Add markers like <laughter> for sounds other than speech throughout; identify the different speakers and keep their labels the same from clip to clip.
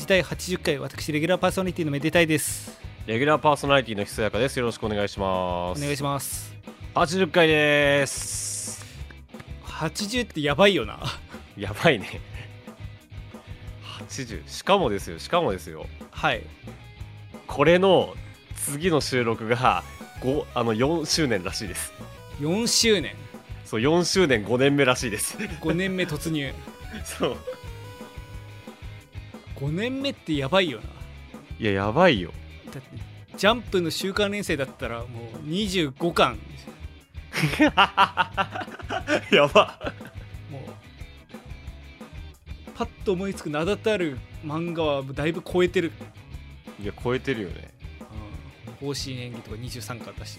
Speaker 1: デラ時代80回私レギュラーパーソナリティのめでたいです。
Speaker 2: レギュラーパーソナリティのひそやかです。よろしくお願いします。
Speaker 1: お願いします。
Speaker 2: 80回です。
Speaker 1: 80ってやばいよな。
Speaker 2: やばいね。80しかもですよ。しかもですよ。
Speaker 1: はい。
Speaker 2: これの次の収録が5あの4周年らしいです。
Speaker 1: 4周年。
Speaker 2: そう4周年5年目らしいです。
Speaker 1: 5年目突入。<laughs>
Speaker 2: そう
Speaker 1: 5年目ってやばいよな。い
Speaker 2: ややばいよ。
Speaker 1: だってジャンプの週刊連載だったらもう25巻。<laughs>
Speaker 2: やば。
Speaker 1: もうパッと思いつく名だたる漫画はだいぶ超えてる。
Speaker 2: いや超えてるよね。
Speaker 1: うん。方針演技とか23巻だし。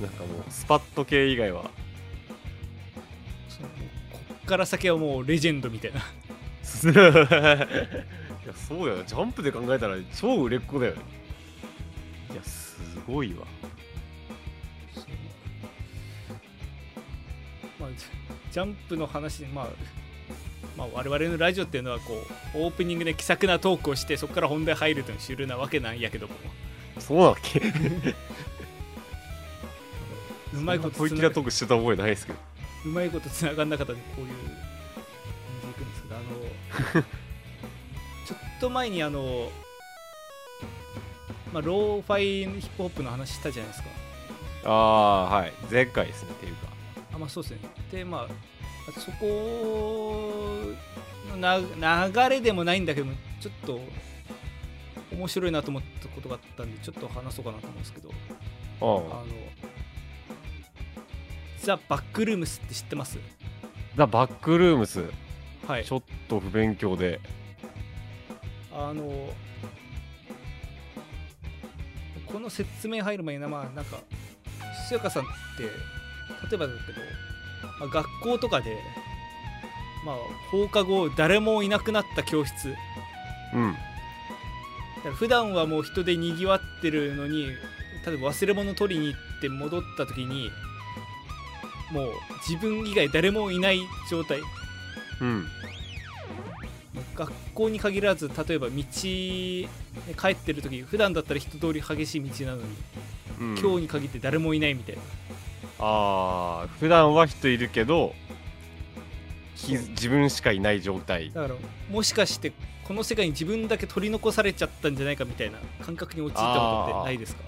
Speaker 2: なんかもうスパッと系以外は。
Speaker 1: そのもうこっから先はもうレジェンドみたいな。
Speaker 2: い <laughs> やそうだよ。ジャンプで考えたら超売れっ子だよね。いやすごいわ。
Speaker 1: そう。まあ、ジジャンプの話で、まあ、まあ我々のラジオっていうのはこうオープニングで気さくなトークをしてそこから本題入るというのが主流なわけなんやけども。
Speaker 2: そうだっけ？<laughs>
Speaker 1: うまいこと
Speaker 2: 小
Speaker 1: つな
Speaker 2: 粋なトークしてた覚えないですけど。
Speaker 1: うまいことつながんなかったんでこういう感じでいくんですけどあのと前にあの、まあ、ローファイヒップホップの話したじゃないですか。
Speaker 2: ああはい。前回ですねっていうか。
Speaker 1: あまあそうですね。でまあそこのな流れでもないんだけどちょっと面白いなと思ったことがあったんでちょっと話そうかなと思うんですけど。あ
Speaker 2: あ。
Speaker 1: のザ・バックルームスって知ってます？
Speaker 2: ザ・バックルームス
Speaker 1: はい。
Speaker 2: ちょっと不勉強で
Speaker 1: あのこの説明入る前にまあなんかひそやかさんって例えばだけど、まあ、学校とかでまあ放課後誰もいなくなった教室。
Speaker 2: うん。
Speaker 1: だから普段はもう人でにぎわってるのに例えば忘れ物取りに行って戻った時にもう自分以外誰もいない状態。
Speaker 2: うん
Speaker 1: 学校に限らず例えば道帰ってる時普段だったら人通り激しい道なのに、
Speaker 2: うん。
Speaker 1: 今日に限って誰もいないみたいな。
Speaker 2: ああ普段は人いるけど自分しかいない状態。
Speaker 1: だからもしかしてこの世界に自分だけ取り残されちゃったんじゃないかみたいな感覚に陥ったことってないですか？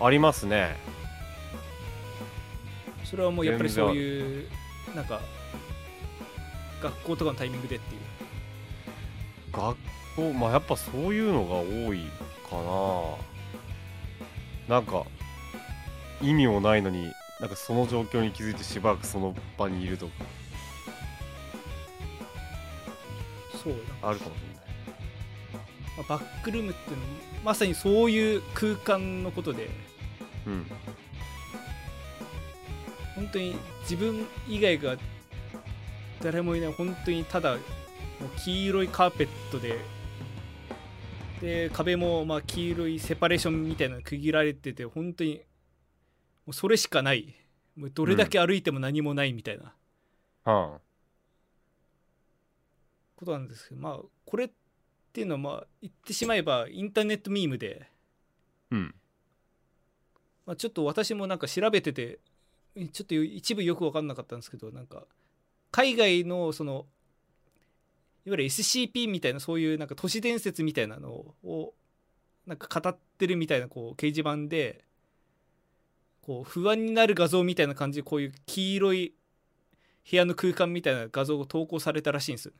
Speaker 2: ありますね。
Speaker 1: それはもうやっぱりそういうなんか学校とかのタイミングでっていう
Speaker 2: 学校まあやっぱそういうのが多いかな。なんか意味もないのになんかその状況に気づいてしばらくその場にいるとか。
Speaker 1: そう
Speaker 2: あるかもし
Speaker 1: まあバックルームっていうのはまさにそういう空間のことで。
Speaker 2: れないうん。
Speaker 1: 本当に自分以外が誰もいない本当にただもう黄色いカーペットで。で壁もまあ黄色いセパレーションみたいなの区切られてて本当にもうそれしかない。もうどれだけ歩いても何もないみたいな。
Speaker 2: は
Speaker 1: ことなんですけど、まあこれっていうのはまあ言ってしまえばインターネットミームで、
Speaker 2: あうん。
Speaker 1: まあ、ちょっと私もなんか調べててちょっと一部よく分かんなかったんですけどなんか海外のそのいわゆる SCP みたいなそういうなんか都市伝説みたいなのをなんか語ってるみたいなこう掲示板でこう不安になる画像みたいな感じでこういう黄色い部屋の空間みたいな画像が投稿されたらしいんです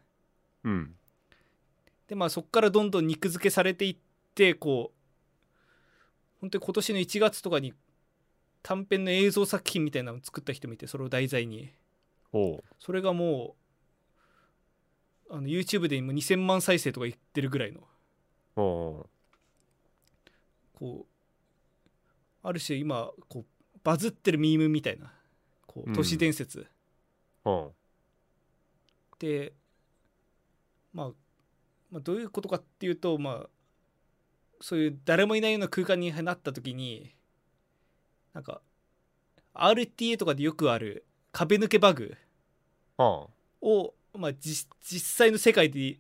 Speaker 2: うん。
Speaker 1: でまあそこからどんどん肉付けされていってこう本当に今年の1月とかに短編の映像作品みたいなのを作った人もいてそれを題材に。それがもうあの YouTube で今2000万再生とかいってるぐらいの。こうある種今こうバズってるミームみたいなこ
Speaker 2: う
Speaker 1: うん。都市伝説、で、まあ、まあどういうことかっていうとまあそういう誰もいないような空間になった時になんか RTA とかでよくある壁抜けバグ
Speaker 2: は
Speaker 1: を、まあ、実実際の世界で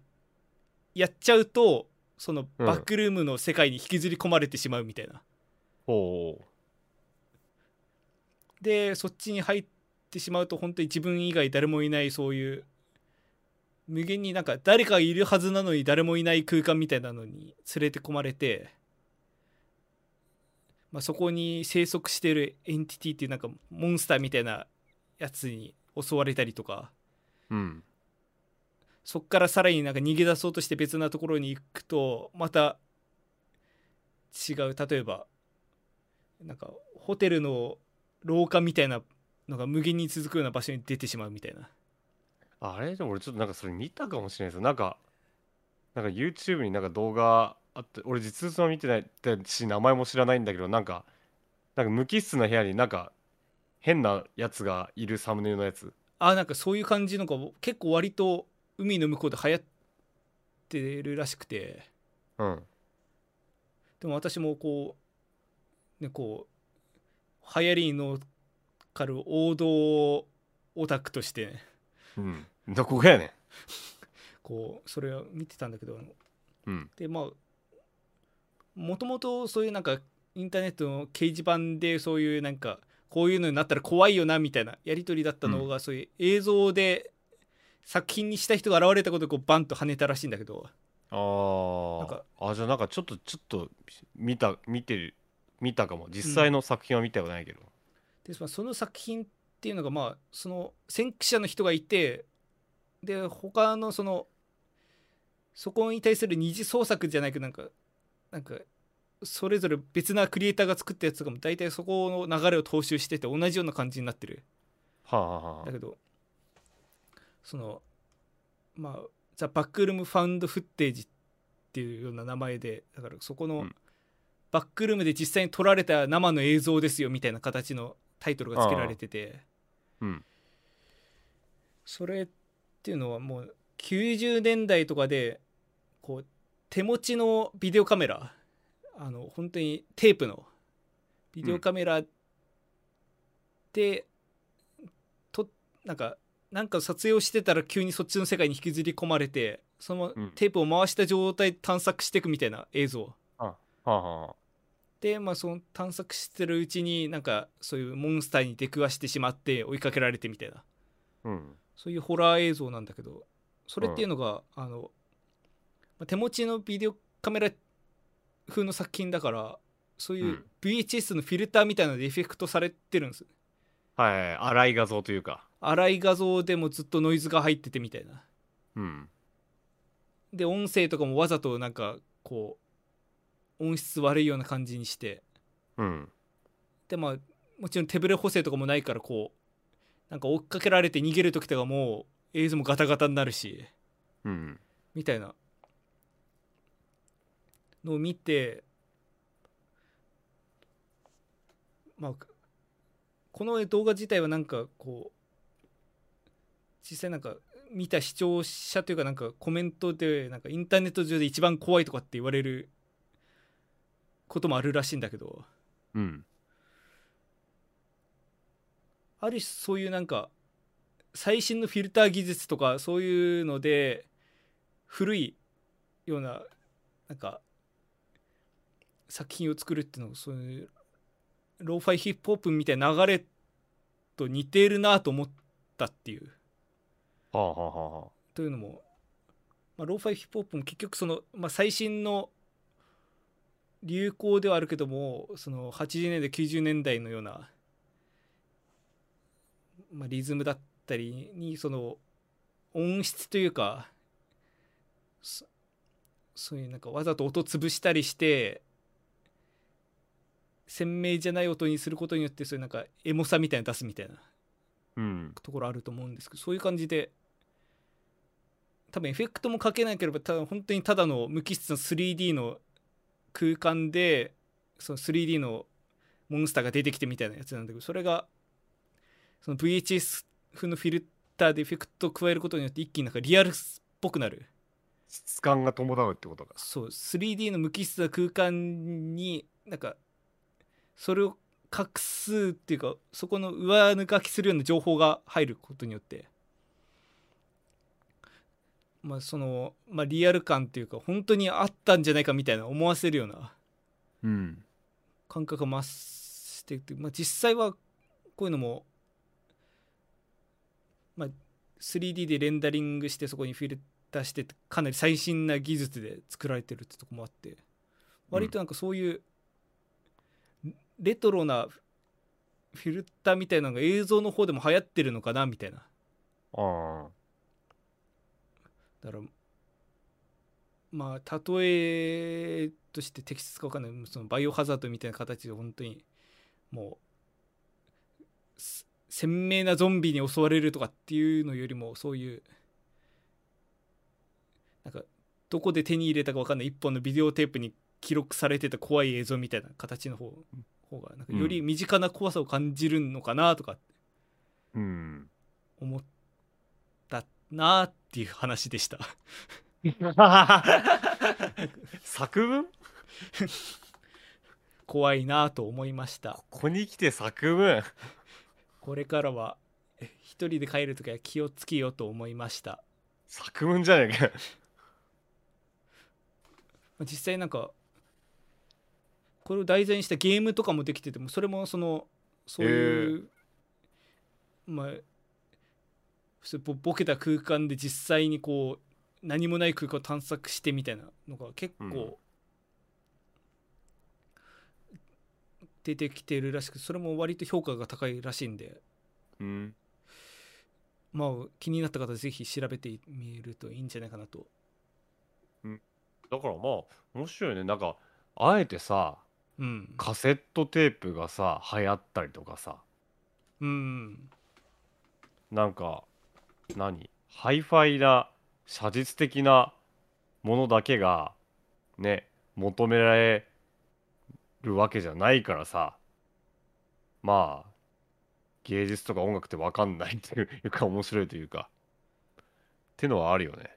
Speaker 1: やっちゃうとその
Speaker 2: うん。
Speaker 1: バックルームの世界に引きずり込まれてしまうみたいな、
Speaker 2: ほう。
Speaker 1: でそっちに入ってしまうと本当に自分以外誰もいないそういう無限になんか誰かがいるはずなのに誰もいない空間みたいなのに連れて込まれて、まあ、そこに生息してるエンティティっていうなんかモンスターみたいなやつに襲われたりとか。
Speaker 2: うん
Speaker 1: そっからさらになんか逃げ出そうとして別なところに行くとまた違う。例えばなんかホテルの廊下みたいなのが無限に続くような場所に出てしまうみたいな。
Speaker 2: あれ？でも俺ちょっとなんかそれ見たかもしれないですよ。なんかなんか YouTube になんか動画あって俺実物は見てないし名前も知らないんだけどなんかなんか無機質な部屋になんか変なやつがいるサムネイルのやつ。
Speaker 1: あなんかそういう感じのが結構割と海の向こうで流行ってるらしくて。
Speaker 2: うん。
Speaker 1: でも私もこうねこう流行りに乗っかる王道オタクとして、ね、
Speaker 2: うん。どこがやねん。<laughs>
Speaker 1: こうそれを見てたんだけど。
Speaker 2: うん。
Speaker 1: でまあもともとそういうなんかインターネットの掲示板でそういうなんかこういうのになったら怖いよなみたいなやり取りだったのが、そういう映像で作品にした人が現れたことでこうバンと跳ねたらしいんだけど。
Speaker 2: あー。
Speaker 1: なんか。
Speaker 2: あじゃあなんかちょっとちょっと見た見てる見たかも。実際の作品は見てはないけど。
Speaker 1: でまあその作品っていうのがまあその先駆者の人がいてで他のそのそこに対する二次創作じゃないけどなんかなんかそれぞれ別なクリエイターが作ったやつとかも大体そこの流れを踏襲してて同じような感じになってる。
Speaker 2: はあはあはあ。
Speaker 1: だけどそのまあザ・バックルーム・ファウンド・フッテージっていうような名前でだからそこの
Speaker 2: うん。
Speaker 1: バックルームで実際に撮られた生の映像ですよみたいな形のタイトルが付けられてて。
Speaker 2: うん。
Speaker 1: それっていうのはもう90年代とかでこう手持ちのビデオカメラあの本当にテープのビデオカメラで、となんかなんか撮影をしてたら急にそっちの世界に引きずり込まれてその
Speaker 2: うん。
Speaker 1: テープを回した状態で探索していくみたいな映像。
Speaker 2: はあはあはあ。
Speaker 1: でまあその探索してるうちになんかそういうモンスターに出くわしてしまって追いかけられてみたいな。
Speaker 2: うん。
Speaker 1: そういうホラー映像なんだけどそれっていうのが、あのまあ手持ちのビデオカメラ風の作品だからそういううん。VHS のフィルターみたいなのでエフェクトされてるんです
Speaker 2: はいはい。荒い画像というか
Speaker 1: 荒い画像でもずっとノイズが入っててみたいな。
Speaker 2: うん。
Speaker 1: で音声とかもわざとなんかこう音質悪いような感じにして。
Speaker 2: うん。
Speaker 1: でまあもちろん手ぶれ補正とかもないからこうなんか追っかけられて逃げる時とかもう映像もガタガタになるし。
Speaker 2: うん。
Speaker 1: みたいなのを見てまあこの動画自体はなんかこう実際なんか見た視聴者というかなんかコメントでなんかインターネット上で一番怖いとかって言われることもあるらしいんだけど。
Speaker 2: うん。
Speaker 1: ある種そういうなんか最新のフィルター技術とかそういうので古いようななんか作品を作るっていうのがそういうローファイヒップホップみたいな流れと似ているなと思ったっていう
Speaker 2: はあはあはあはあ。
Speaker 1: というのも、まあ、ローファイヒップホップも結局その、まあ、最新の流行ではあるけどもその80年代90年代のような、まあ、リズムだったりにその音質というかそそういうなんかわざと音潰したりして鮮明じゃない音にすることによってそういうなんかエモさみたいなの出すみたいな
Speaker 2: うん。
Speaker 1: ところあると思うんですけどそういう感じで多分エフェクトもかけなければただ本当にただの無機質の 3D の空間でその 3D のモンスターが出てきてみたいなやつなんだけどそれがその VHS 風のフィルターでエフェクトを加えることによって一気になんかリアルっぽくなる。
Speaker 2: 質感が伴うってことか。
Speaker 1: そう。3D の無機質な空間になんかそれを隠すっていうかそこの上抜かきするような情報が入ることによってまあその、まあ、リアル感っていうか本当にあったんじゃないかみたいな思わせるような
Speaker 2: うん。
Speaker 1: 感覚が増していて、まあ、実際はこういうのも、まあ、3D でレンダリングしてそこにフィルターしてかなり最新な技術で作られてるってとこもあって割となんかそういうレトロなフィルターみたいなのが映像の方でも流行ってるのかなみたいな。
Speaker 2: あ
Speaker 1: だからまあ例えとして適切か分かんない。そのバイオハザードみたいな形で本当にもうす鮮明なゾンビに襲われるとかっていうのよりもそういうなんかどこで手に入れたか分かんない。一本のビデオテープに記録されてた怖い映像みたいな形の方方がなんかより身近な怖さを感じるのかなとか
Speaker 2: うん。
Speaker 1: 思ったなっていう話でした。<laughs>
Speaker 2: 作文？<laughs>
Speaker 1: 怖いなと思いました。
Speaker 2: ここに来て作文？
Speaker 1: これからはえ一人で帰るときは気をつけようと思いました。
Speaker 2: 作文じゃねえか。
Speaker 1: まあ実際なんかこれを題材にしたゲームとかもできててもそれもそのそういう、まあボボケた空間で実際にこう何もない空間を探索してみたいなのが結構、
Speaker 2: うん。
Speaker 1: 出てきてるらしくそれも割と評価が高いらしいんで。
Speaker 2: うん。
Speaker 1: まあ気になった方はぜひ調べてみるといいんじゃないかなと。
Speaker 2: だからまあ面白いね。なんかあえてさ
Speaker 1: うん。
Speaker 2: カセットテープがさ流行ったりとかさ。
Speaker 1: うん。
Speaker 2: なんか何？ハイファイな写実的なものだけがね求められるわけじゃないからさ。まあ芸術とか音楽って分かんないっていうか面白いというか。ってのはあるよね。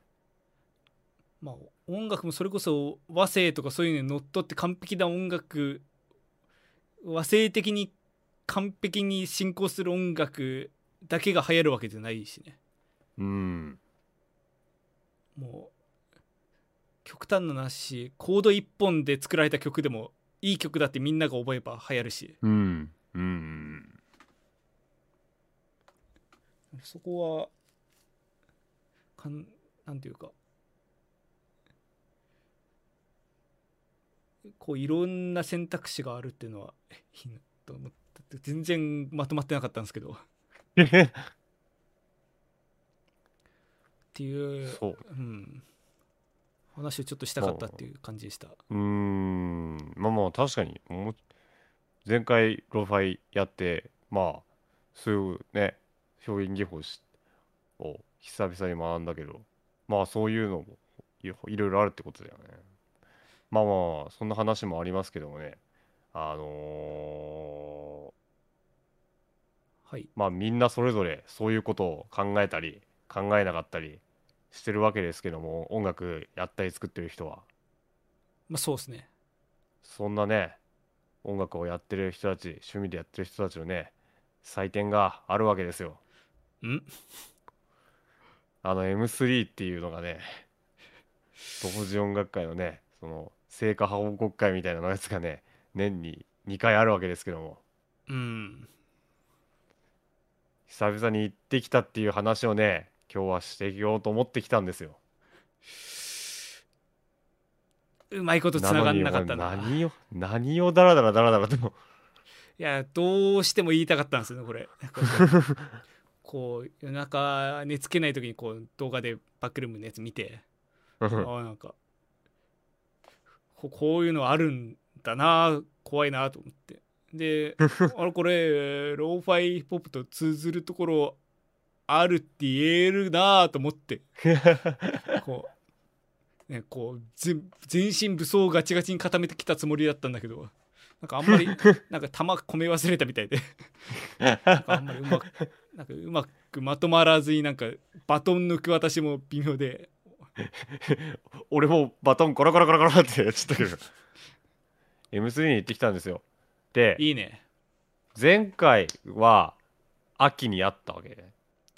Speaker 1: まあ音楽もそれこそ和声とかそういうのにのっとって完璧な音楽和声的に完璧に進行する音楽だけが流行るわけじゃないしね。
Speaker 2: うん
Speaker 1: もう極端な話コード1本で作られた曲でもいい曲だってみんなが覚えば流行るし。
Speaker 2: うんうん
Speaker 1: そこはかんなんていうかこういろんな選択肢があるっていうのはいいなと思って全然まとまってなかったんですけど。<laughs> っ
Speaker 2: うん
Speaker 1: ていう、
Speaker 2: そう。
Speaker 1: うん、話をちょっとしたかったっていう感じでした。
Speaker 2: うーん。まあまあ確かに。前回ローファイやってまあそういうね表現技法しを久々に学んだけどまあそういうのもいろいろいろあるってことだよね。まあまあそんな話もありますけどもね。あのー
Speaker 1: はい、
Speaker 2: まあみんなそれぞれそういうことを考えたり考えなかったりしてるわけですけども音楽やったり作ってる人は
Speaker 1: まあそうですね。
Speaker 2: そんなね音楽をやってる人たち趣味でやってる人たちのね祭典があるわけですよ
Speaker 1: ん
Speaker 2: あの M3 っていうのがね同時音楽会のねその成果報告会みたいなやつがね年に2回あるわけですけども
Speaker 1: うん。
Speaker 2: 久々に行ってきたっていう話をね今日はしていこうと思ってきたんですよ。
Speaker 1: うまいことつながんなかったな。
Speaker 2: 何を何をダラダラダラダラと。
Speaker 1: いやどうしても言いたかったんですよねこれ。こう <laughs> 夜中寝つけない時にこう動画でバックルームのやつ見て。あなんかここういうのあるんだな怖いなと思って。で <laughs> あれこれローファイヒップホップと通ずるところあるって言えるなと思って。<laughs> こうねこうぜ全身武装ガチガチに固めてきたつもりだったんだけど。なんかあんまり <laughs> なんか弾込め忘れたみたいで。なんかあんまりうまくなんかうまくまとまらずになんかバトン抜く私も微妙で。
Speaker 2: 俺もバトンコロコロコロコロってやっちゃったけど。M3 に行ってきたんですよ。で
Speaker 1: いいね。
Speaker 2: 前回は秋にやったわけ。で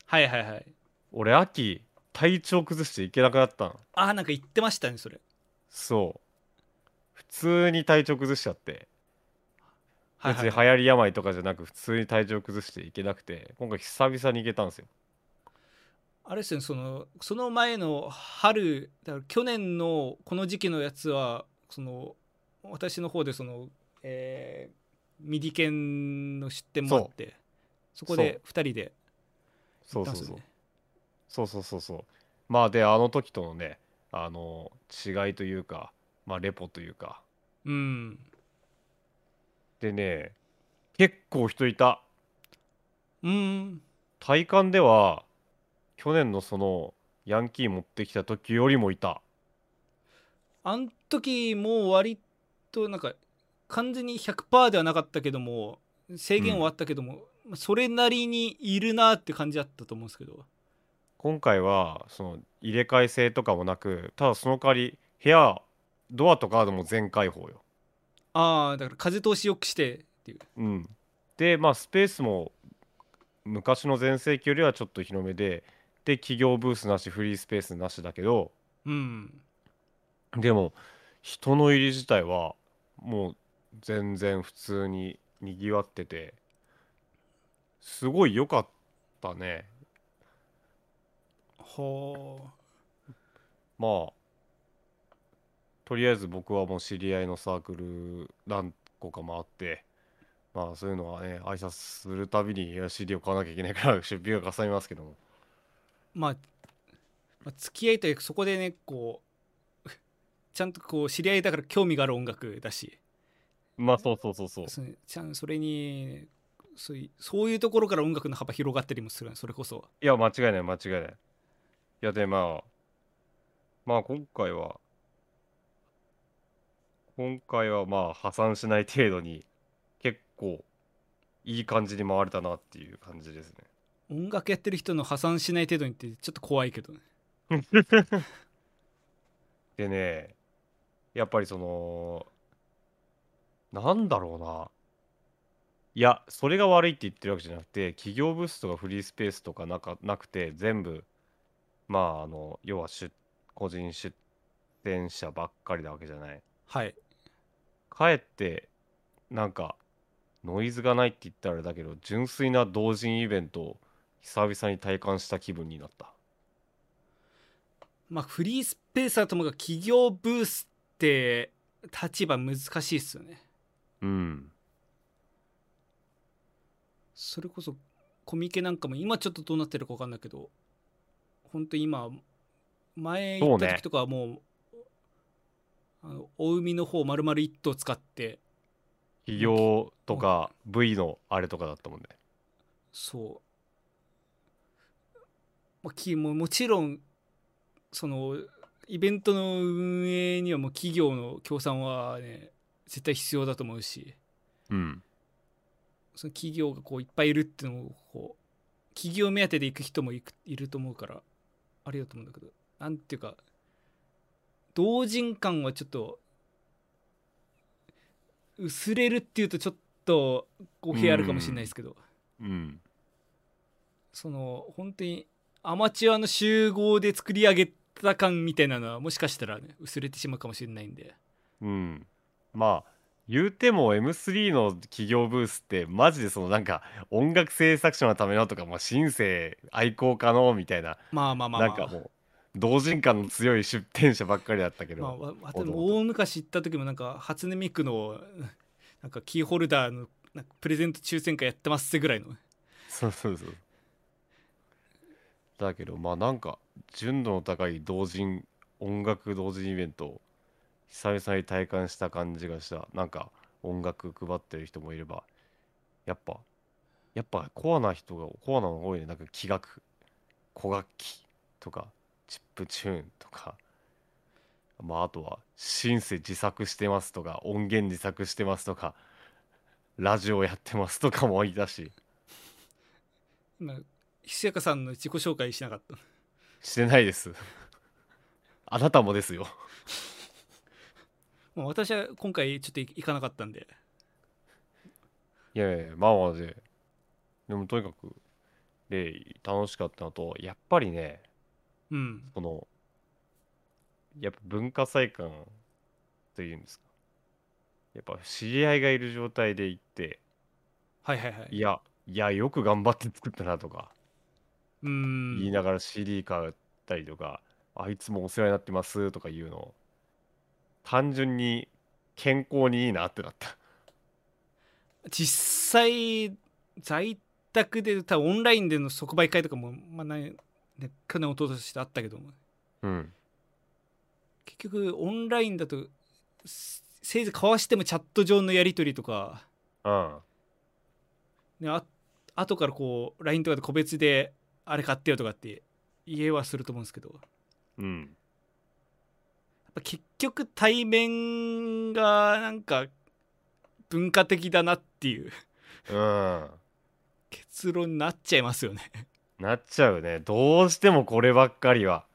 Speaker 1: はいはいはい。
Speaker 2: 俺秋体調崩していけなくなったの。
Speaker 1: ああなんか言ってましたねそれ。
Speaker 2: そう。普通に体調崩しちゃって。
Speaker 1: はい
Speaker 2: 別に流行り病とかじゃなく普通に体調崩していけなくて今回久々に行けたんですよ。
Speaker 1: あれですよねそのその前の春だから去年のこの時期のやつはその私の方でその、えーミディケンの出店もあってそこで2人で
Speaker 2: そうそうそう。
Speaker 1: ね。
Speaker 2: そうそうそうそう。まあであの時とのねあの違いというかまあレポというか。
Speaker 1: うん。
Speaker 2: でね結構人いた。
Speaker 1: うん。
Speaker 2: 体感では去年のそのヤンキー持ってきた時よりもいた。
Speaker 1: あん時も割となんか完全に100%ではなかったけども制限はあったけども、まあそれなりにいるなって感じだったと思うんですけど。
Speaker 2: 今回はその入れ替え制とかもなくただその代わり部屋ドアとカードも全開放よ。
Speaker 1: ああだから風通しよくしてっていう。
Speaker 2: うん。でまあスペースも昔の全盛期よりはちょっと広めでで企業ブースなしフリースペースなしだけど。
Speaker 1: うん。
Speaker 2: でも人の入り自体はもう全然普通ににぎわっててすごい良かったね。
Speaker 1: はあ。
Speaker 2: まあとりあえず僕はもう知り合いのサークル何個かもあってまあそういうのはね挨拶するたびに CD を買わなきゃいけないから出費がかさみますけども。
Speaker 1: まあ、まあ、付き合いというかそこでねこう <laughs> ちゃんとこう知り合いだから興味がある音楽だし。
Speaker 2: まあそうそうそうそう。
Speaker 1: そちゃんそれにそういうそういうところから音楽の幅広がったりもするそれこそ。
Speaker 2: いや間違いない間違いない。いやでまあまあ今回は今回はまあ破産しない程度に結構いい感じに回れたなっていう感じですね。
Speaker 1: 音楽やってる人の破産しない程度にってちょっと怖いけどね。<laughs>
Speaker 2: でねやっぱりそのなんだろうないやそれが悪いって言ってるわけじゃなくて企業ブースとかフリースペースとかなかなくて全部まああの要は出個人出店者ばっかりなわけじゃない。
Speaker 1: はい。
Speaker 2: かえってなんかノイズがないって言ったらあれだけど純粋な同人イベントを久々に体感した気分になった。
Speaker 1: まあフリースペースだと思うが企業ブースって立場難しいっすよね。
Speaker 2: うん
Speaker 1: それこそコミケなんかも今ちょっとどうなってるか分かんないけど本当に今前行った時とかはもうあのお海の方丸々一頭使って
Speaker 2: 企業とか V のあれとかだったもんね。
Speaker 1: そう、まあ、きももちろんそのイベントの運営にはもう企業の協賛はね絶対必要だと思うし。
Speaker 2: うん
Speaker 1: その企業がこういっぱいいるっていうのをこう企業目当てで行く人もいくいると思うからありだと思うんだけどなんていうか同人感はちょっと薄れるっていうとちょっと語弊あるかもしれないですけど、
Speaker 2: うん
Speaker 1: その本当にアマチュアの集合で作り上げた感みたいなのはもしかしたらね薄れてしまうかもしれないんで。
Speaker 2: うん。まあ言うても M3 の企業ブースってマジでそのなんか音楽制作者のためのとかもうシンセ愛好家のみたいな
Speaker 1: まあまあまあまあ。
Speaker 2: なんかもう同人感の強い出店者ばっかりだったけど、
Speaker 1: まあ、大昔行った時もなんか初音ミクのなんかキーホルダーのなんかプレゼント抽選会やってますってぐらいの。
Speaker 2: そうそうそう。だけどまあなんか純度の高い同人音楽同人イベントを久々に体感した感じがした。なんか音楽配ってる人もいればやっぱやっぱコアな人がコアなのが多いね。なんか器楽。古楽器とかチップチューンとか。まああとはシンセ自作してますとか音源自作してますとかラジオやってますとかもいたし。
Speaker 1: 今ひせやかさんの自己紹介しなかった。
Speaker 2: してないです。あなたもですよ。
Speaker 1: まあ私は今回ちょっと行かなかったんで。
Speaker 2: いやいや、まあまあで。でもとにかく、で、楽しかったのと、やっぱりね、
Speaker 1: うん。
Speaker 2: そのやっぱ文化祭館というんですか。やっぱ知り合いがいる状態で行って
Speaker 1: はいはいはい。
Speaker 2: いやいやよく頑張って作ったなとか
Speaker 1: うーん。
Speaker 2: 言いながら CD 買ったりとか、あいつもお世話になってますとか言うの単純に健康にいいなってなった。
Speaker 1: 実際在宅で多分オンラインでの即売会とかも、まあね、ね去年一昨年とあったけども。
Speaker 2: うん。
Speaker 1: 結局オンラインだとせせいぜい交わしてもチャット上のやり取りとか、
Speaker 2: うん。
Speaker 1: ね、あ後からこう LINE とかで個別であれ買ってよとかって言えはすると思うんですけど。やっ
Speaker 2: うん
Speaker 1: ぱ結局対面がなんか文化的だなっていう。
Speaker 2: うん。
Speaker 1: 結論になっちゃいますよね。
Speaker 2: なっちゃうね。どうしてもこればっかりは。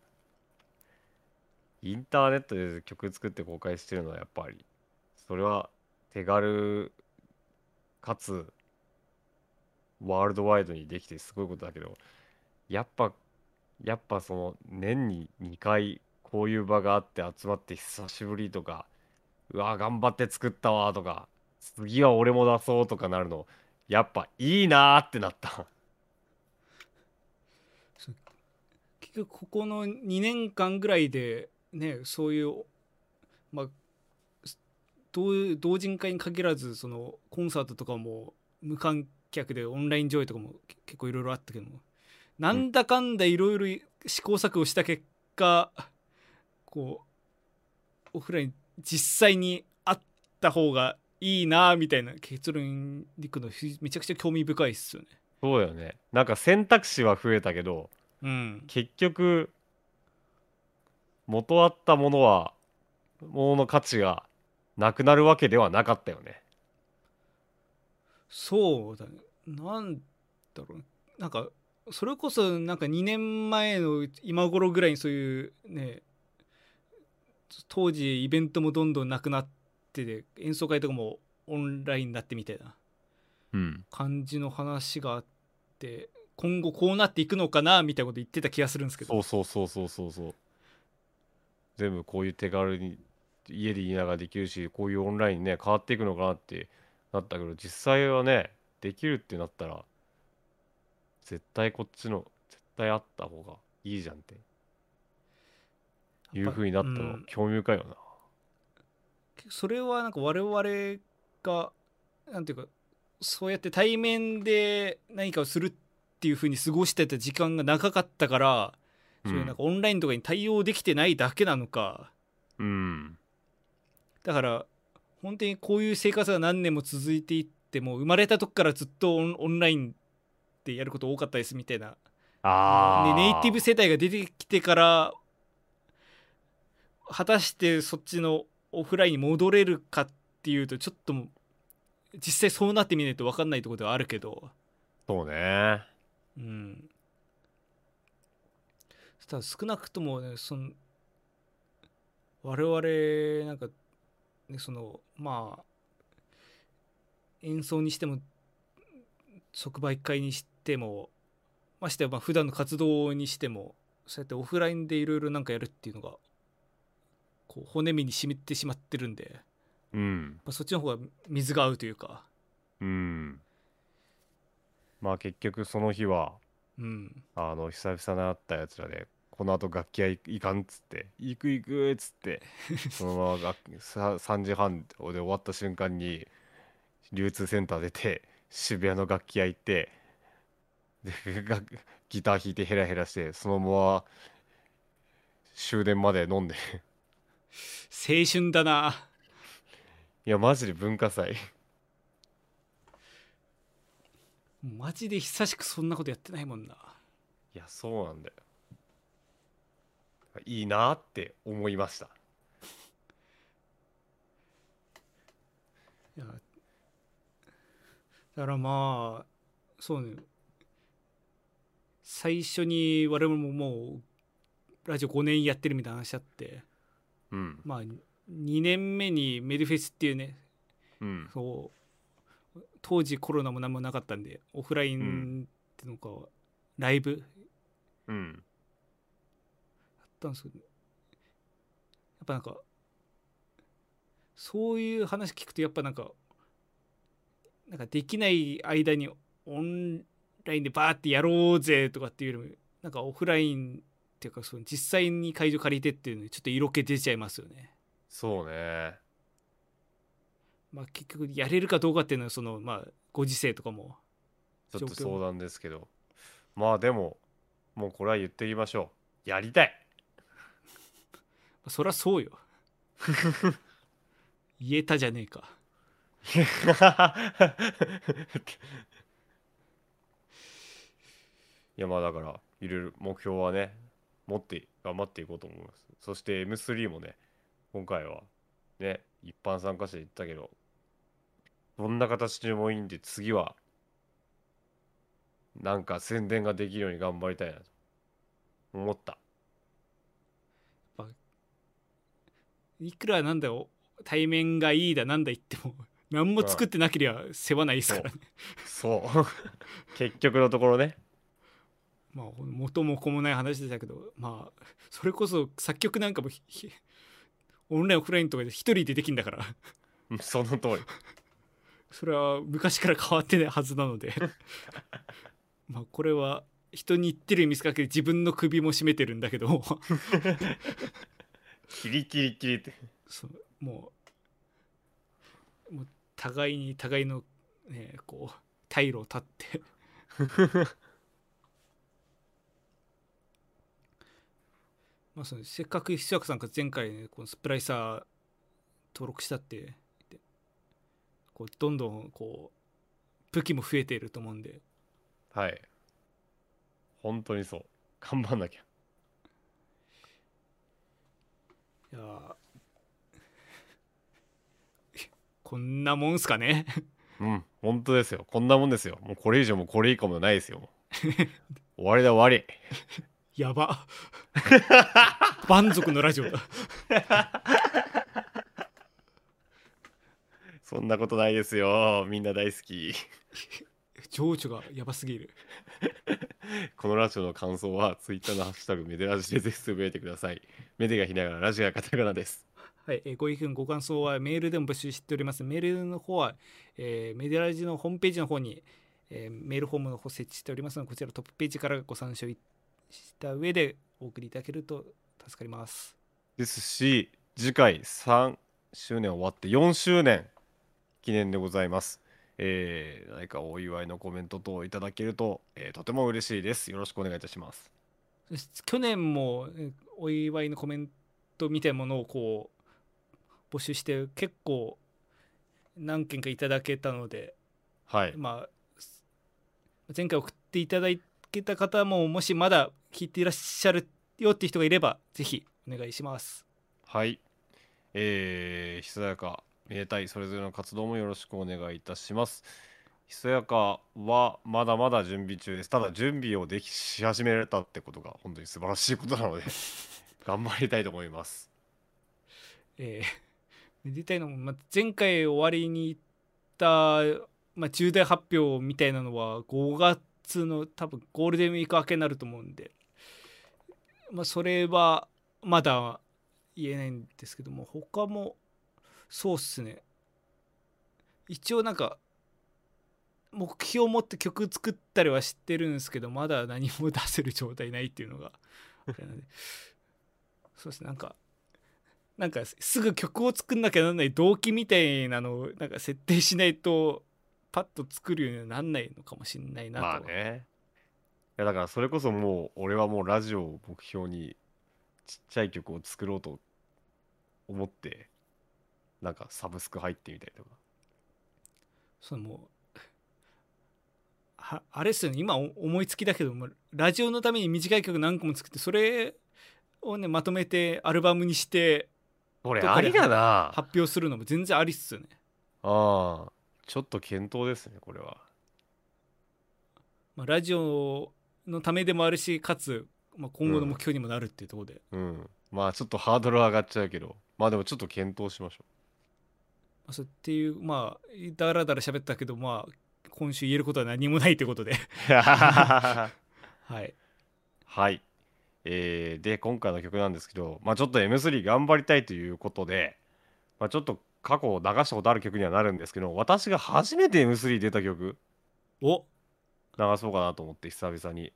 Speaker 2: インターネットで曲作って公開してるのはやっぱり。それは手軽かつワールドワイドにできてすごいことだけど。やっぱやっぱその年に2回こういう場があって集まって久しぶりとかうわ頑張って作ったわとか次は俺も出そうとかなるのやっぱいいなーってなった。<laughs>
Speaker 1: 結局ここの2年間ぐらいでねそういうまあ同人会に限らずそのコンサートとかも無観客でオンライン上映とかも結構いろいろあったけどもなんだかんだいろいろ試行錯誤した結果こうオフライン実際にあった方がいいなみたいな結論に行くのひめちゃくちゃ興味深いっすよね。
Speaker 2: そうだよね。なんか選択肢は増えたけど
Speaker 1: うん、
Speaker 2: 結局元あったものはものの価値がなくなるわけではなかったよね。
Speaker 1: そうだね。なんだろう。なんかそれこそなんか2年前の今頃ぐらいにそういうね当時イベントもどんどんなくなってて演奏会とかもオンラインになってみたいな
Speaker 2: うん。
Speaker 1: 感じの話があって今後こうなっていくのかなみたいなこと言ってた気がするんですけど。
Speaker 2: そうそうそうそうそうそう。全部こういう手軽に家で言いながらできるしこういうオンラインね変わっていくのかなってなったけど実際はねできるってなったら絶対こっちの絶対あった方がいいじゃんっていう風になったの、
Speaker 1: うん。
Speaker 2: 興味深いよな。
Speaker 1: それはなんか我々がなんていうかそうやって対面で何かをするっていう風に過ごしてた時間が長かったから、そういうなんかオンラインとかに対応できてないだけなのか。
Speaker 2: うん。
Speaker 1: だから本当にこういう生活が何年も続いていっても生まれた時からずっとオンラインでやること多かったですみたいな、
Speaker 2: あ
Speaker 1: ね、ネイティブ
Speaker 2: ス
Speaker 1: 世代が出てきてから果たしてそっちのオフラインに戻れるかっていうとちょっと実際そうなってみないと分かんないところではあるけど。
Speaker 2: そうね。
Speaker 1: うん。ただ少なくともねその我々なんか、ね、そのまあ演奏にしても即売会にしてもましてやまあ普段の活動にしてもそうやってオフラインでいろいろなんかやるっていうのがこう骨身に染みてしまってるんで。
Speaker 2: うん。
Speaker 1: ぱそっちの方が水が合うというか。
Speaker 2: うん。まあ結局その日は
Speaker 1: うん。
Speaker 2: あの久々に会ったやつらでこの後楽器屋行かんっつって行く行くっつって <laughs> そのまま楽さ3時半で終わった瞬間に流通センター出て渋谷の楽器屋行ってでがギター弾いてヘラヘラしてそのまま終電まで飲んで
Speaker 1: 青春だな。い
Speaker 2: やマジで文化祭。
Speaker 1: マジで久しくそんなことやってないもんな。い
Speaker 2: やそうなんだよ。いいなって思いました。
Speaker 1: いやだからまあそうね。最初に我々ももうラジオ5年やってるみたいな話あって
Speaker 2: うん。
Speaker 1: まあ2年目にメルフェスっていうね
Speaker 2: うん。
Speaker 1: そう当時コロナも何もなかったんでオフラインっていうのか、ライブ
Speaker 2: うん。
Speaker 1: ったんですけどやっぱなんかそういう話聞くとやっぱなんかなんかできない間にオンラインでバーってやろうぜとかっていうよりもなんかオフラインっていうかその実際に会場借りてっていうのにちょっと色気出ちゃいますよね。
Speaker 2: そうね。
Speaker 1: まあ結局やれるかどうかっていうのはそのまあご時世とかも。
Speaker 2: ちょっと相談ですけど。まあでももうこれは言ってみましょう。やりたい。<laughs>
Speaker 1: そりゃそうよ。<laughs> 言えたじゃねえか。
Speaker 2: いやまあだからいろいろ目標はね持って頑張っていこうと思います。そして M3 もね今回はね一般参加者で行ったけどどんな形でもいいんで次はなんか宣伝ができるように頑張りたいなと思った。
Speaker 1: いくらなんだよ対面がいいだなんだ言っても何も作ってなければ世話ないですからね。
Speaker 2: そう。<laughs> 結局のところね
Speaker 1: まあ元も子もない話でしたけどまあそれこそ作曲なんかもオンラインオフラインとかで一人でできんだから。
Speaker 2: うんその通り。
Speaker 1: それは昔から変わってないはずなので。<laughs> まあこれは人に言ってる意味すかけど自分の首も絞めてるんだけど。
Speaker 2: キリキリキリって。
Speaker 1: そうもうもう互いに互いのねこう退路を断って <laughs> まあそのせっかく久くさんが前回ねこのスプライサー登録したってこうどんどんこう武器も増えていると思うんで。
Speaker 2: はい。本当にそう。頑張んなきゃ。
Speaker 1: いやー。<laughs> こんなもんすかね？<laughs>
Speaker 2: うん本当ですよ。こんなもんですよ。もうこれ以上もこれ以下もないですよ。終わりだ終わり
Speaker 1: やば。蛮族のラジオだ。
Speaker 2: そんなことないですよ。みんな大好き。
Speaker 1: 情緒がやばすぎる。
Speaker 2: このラジオの感想はツイッターのハッシュタグメデラジでぜひつぶやいてください。メデがひながらラジオがカタカナです。
Speaker 1: はい、えーご意見ご感想はメールでも募集しております。メールの方は、えーメデラジのホームページの方に、えーメールフォームの方設置しておりますのでこちらトップページからご参照いした上でお送りいただけると助かります。
Speaker 2: ですし次回3周年終わって4周年記念でございます。えー何かお祝いのコメント等いただけると、えーとても嬉しいです。よろしくお願いいたします。
Speaker 1: 去年もえーお祝いのコメントみたいなものをこう募集して結構何件かいただけたので
Speaker 2: はい。
Speaker 1: まあ前回送っていただけた方ももしまだ聞いていらっしゃるよっていう人がいればぜひお願いします
Speaker 2: はい。えー、ひそやか、めでたい、それぞれの活動もよろしくお願いいたします。ひそやかはまだまだ準備中です。ただ準備をできし始められたってことが本当に素晴らしいことなので、<laughs> 頑張りたいと思います。
Speaker 1: えーめでたいのも、まあ、前回終わりに言った、まあ、重大発表みたいなのは5月の多分ゴールデンウィーク明けになると思うんで、まあ、それはまだ言えないんですけども他もそうっすね。一応なんか目標を持って曲作ったりは知ってるんですけどまだ何も出せる状態ないっていうのがあれなんで。<laughs> そうですね。なんかなんかすぐ曲を作んなきゃなんない動機みたいなのをなんか設定しないとパッと作るようにはなんないのかもしれないなと、
Speaker 2: まあね。いやだからそれこそもう俺はもうラジオを目標にちっちゃい曲を作ろうと思ってなんかサブスク入ってみたりとか。
Speaker 1: そのもうはあれっすよね。今お思いつきだけどもラジオのために短い曲何個も作ってそれをねまとめてアルバムにして
Speaker 2: これ
Speaker 1: どっかで
Speaker 2: ありだな。
Speaker 1: 発表するのも全然ありっすよね。
Speaker 2: ああ。ちょっと検討ですねこれは。
Speaker 1: まあ、ラジオのためでもあるしかつ、まあ、今後の目標にもなるっていうところで、
Speaker 2: うん。まあちょっとハードル上がっちゃうけどまあでもちょっと検討しましょ
Speaker 1: まあ、そうっていうまあだらだら喋ったけどまあ今週言えることは何もないということで。
Speaker 2: う
Speaker 1: はい。
Speaker 2: はい。えーで今回の曲なんですけど、まあ、ちょっと M3 頑張りたいということで、まあ、ちょっと過去流したことある曲にはなるんですけど私が初めて M3 出た曲
Speaker 1: を。
Speaker 2: 流そうかなと思って久々に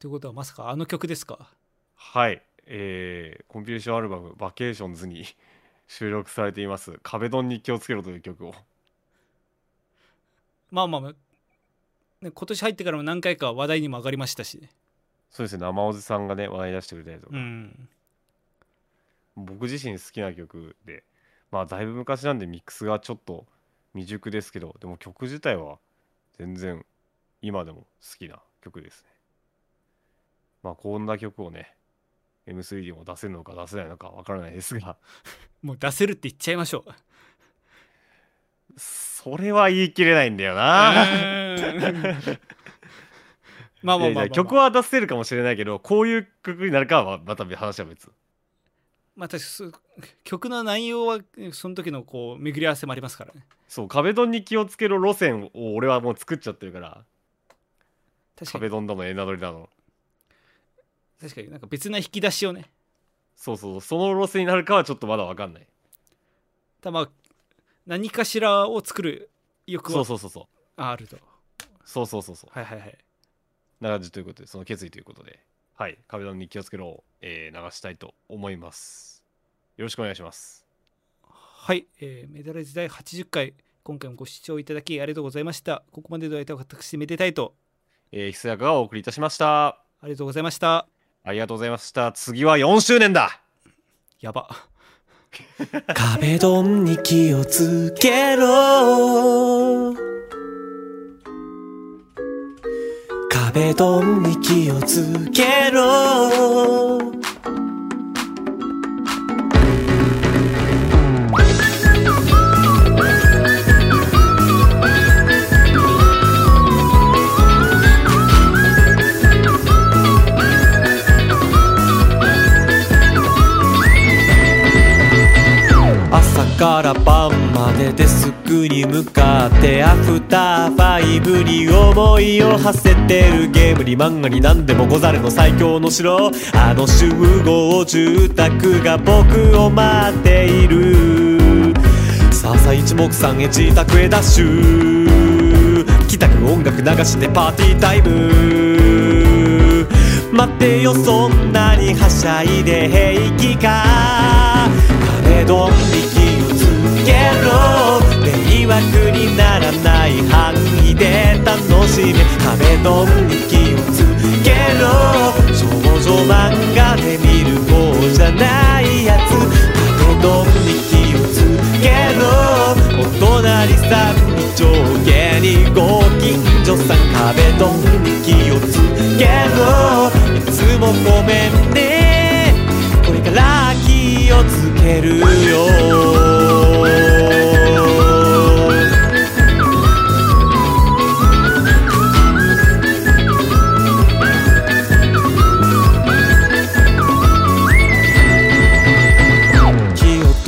Speaker 1: ということはまさかあの曲ですか？
Speaker 2: はい、えーコンピレーションアルバム「バケーションズ」に収録されています「壁ドンに気をつけろ」という曲を。
Speaker 1: まあまあまあ、ね、今年入ってからも何回か話題にも上がりましたしね。
Speaker 2: そうですね。生おじさんがね話題に出してくれたりとか、
Speaker 1: うん。
Speaker 2: 僕自身好きな曲でまあだいぶ昔なんでミックスがちょっと未熟ですけどでも曲自体は全然今でも好きな曲ですねまあこんな曲をね M3 でも出せるのか出せないのかわからないですが。<laughs>
Speaker 1: もう出せるって言っちゃいましょう。
Speaker 2: それは言い切れないんだよな。<laughs>
Speaker 1: まあまあまあ
Speaker 2: 曲は出せるかもしれないけどこういう曲になるかはまた話は別。
Speaker 1: まあ確かそう曲の内容はその時のこう巡り合わせもありますからね。
Speaker 2: そう壁ドンに気をつけろ路線を俺はもう作っちゃってるから。
Speaker 1: 確かに。
Speaker 2: 壁ドンだのエナドリだの
Speaker 1: 確かになんか別な引き出しをね。
Speaker 2: そうそうその路線になるかはちょっとまだ分かんない。
Speaker 1: たまあ何かしらを作る欲は
Speaker 2: そうそうそうそう。
Speaker 1: あると。
Speaker 2: そうそうそうそう。
Speaker 1: はいはいはい。
Speaker 2: な感じということでその決意ということで。はい。壁ドンに気をつけろ。を、えー流したいと思います。よろしくお願いします。
Speaker 1: はい、えーメダル時代80回今回もご視聴いただきありがとうございました。ここまでの間は私めでたいと。
Speaker 2: えー、ひそやかがお送りいたしました。
Speaker 1: ありがとうございました
Speaker 2: ありがとうございました。次は4周年だ。
Speaker 1: やば。<laughs>
Speaker 3: 壁ドンに気をつけろ。壁ドンに気をつけろから晩までデスクに向かってアフターファイブに思いを馳せてるゲームに漫画に何でもござれの最強の城。あの集合住宅が僕を待っている。さあさあ一目散へ自宅へダッシュ。帰宅音楽流してパーティータイム。待ってよそんなにはしゃいで平気か。壁ドンに気をつけろ迷惑にならない範囲で楽しめ壁ドンに気をつけろ。少女漫画で見る方じゃないやつ。壁ドンに気をつけろ。お隣さんに上下にご近所さん壁ドンに気をつけろ。いつもごめんね。これから気をつけるよ。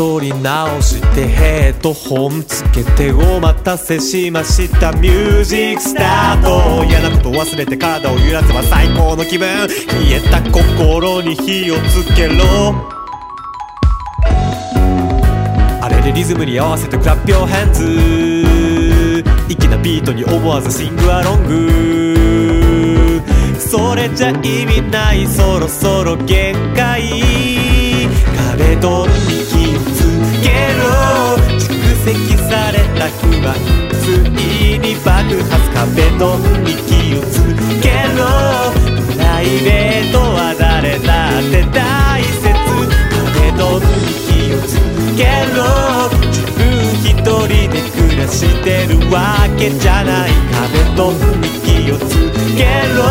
Speaker 3: 気を取り直してヘッドホンつけてお待たせしました。ミュージックスタート嫌なこと忘れて体を揺らせば最高の気分。冷えた心に火をつけろ。あれでリズムに合わせてクラッピョーハンズ。粋なビートに思わずシングアロング。それじゃ意味ない。そろそろ限界。壁ドはついに爆発壁の息をつけろ。プライベートは誰だって大切。壁の息をつけろ。自分一人で暮らしてるわけじゃない壁の息をつけろ。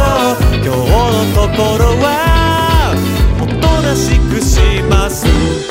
Speaker 3: 今日のところはおとなしくします。